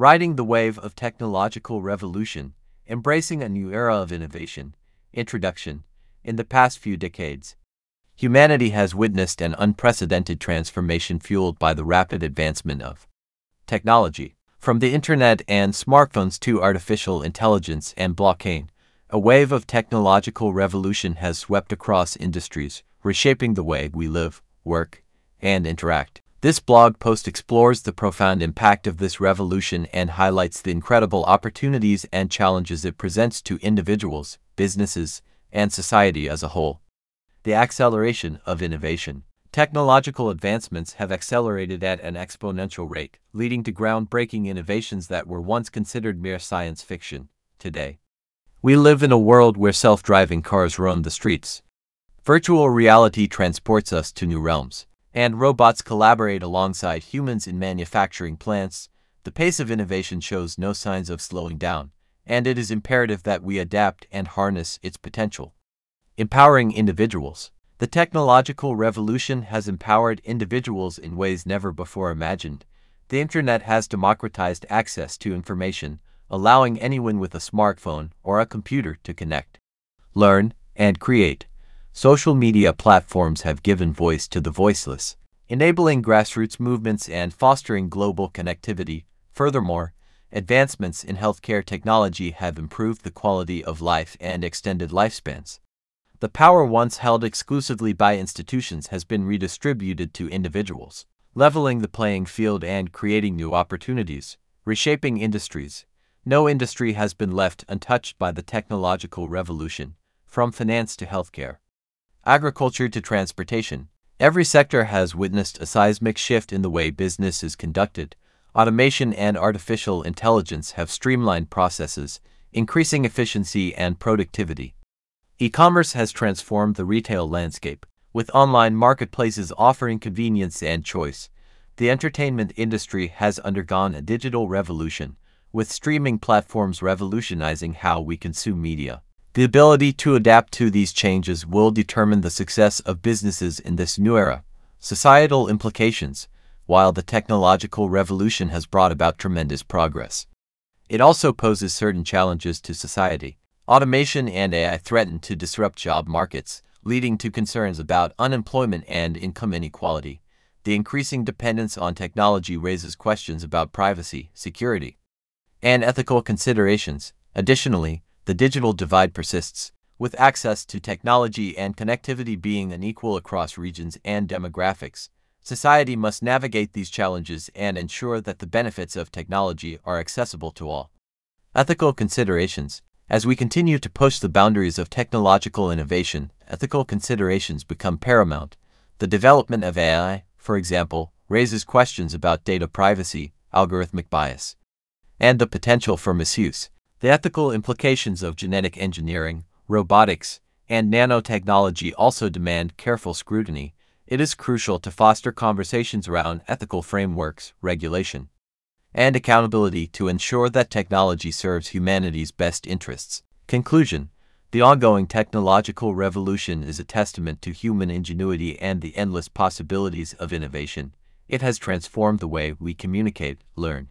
riding the wave of technological revolution, embracing a new era of innovation. Introduction In the past few decades, humanity has witnessed an unprecedented transformation fueled by the rapid advancement of technology. From the internet and smartphones to artificial intelligence and blockchain, a wave of technological revolution has swept across industries, reshaping the way we live, work, and interact. This blog post explores the profound impact of this revolution and highlights the incredible opportunities and challenges it presents to individuals, businesses, and society as a whole. The acceleration of innovation. Technological advancements have accelerated at an exponential rate, leading to groundbreaking innovations that were once considered mere science fiction. Today, we live in a world where self driving cars roam the streets. Virtual reality transports us to new realms and robots collaborate alongside humans in manufacturing plants, the pace of innovation shows no signs of slowing down, and it is imperative that we adapt and harness its potential. Empowering individuals. The technological revolution has empowered individuals in ways never before imagined. The internet has democratized access to information, allowing anyone with a smartphone or a computer to connect, learn, and create. Social media platforms have given voice to the voiceless, enabling grassroots movements and fostering global connectivity. Furthermore, advancements in healthcare technology have improved the quality of life and extended lifespans. The power once held exclusively by institutions has been redistributed to individuals, leveling the playing field and creating new opportunities, reshaping industries. No industry has been left untouched by the technological revolution, from finance to healthcare agriculture to transportation. Every sector has witnessed a seismic shift in the way business is conducted. Automation and artificial intelligence have streamlined processes, increasing efficiency and productivity. E-commerce has transformed the retail landscape, with online marketplaces offering convenience and choice. The entertainment industry has undergone a digital revolution, with streaming platforms revolutionizing how we consume media. The ability to adapt to these changes will determine the success of businesses in this new era. Societal implications. While the technological revolution has brought about tremendous progress, it also poses certain challenges to society. Automation and AI threaten to disrupt job markets, leading to concerns about unemployment and income inequality. The increasing dependence on technology raises questions about privacy, security, and ethical considerations. Additionally, the digital divide persists, with access to technology and connectivity being unequal across regions and demographics. Society must navigate these challenges and ensure that the benefits of technology are accessible to all. Ethical considerations. As we continue to push the boundaries of technological innovation, ethical considerations become paramount. The development of AI, for example, raises questions about data privacy, algorithmic bias, and the potential for misuse. The ethical implications of genetic engineering, robotics, and nanotechnology also demand careful scrutiny. It is crucial to foster conversations around ethical frameworks, regulation, and accountability to ensure that technology serves humanity's best interests. Conclusion The ongoing technological revolution is a testament to human ingenuity and the endless possibilities of innovation. It has transformed the way we communicate, learn,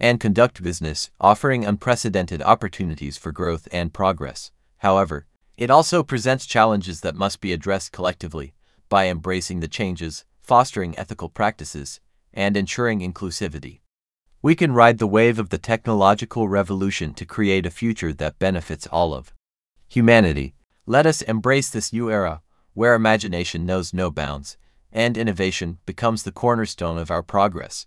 and conduct business, offering unprecedented opportunities for growth and progress. However, it also presents challenges that must be addressed collectively by embracing the changes, fostering ethical practices, and ensuring inclusivity. We can ride the wave of the technological revolution to create a future that benefits all of humanity. Let us embrace this new era where imagination knows no bounds and innovation becomes the cornerstone of our progress.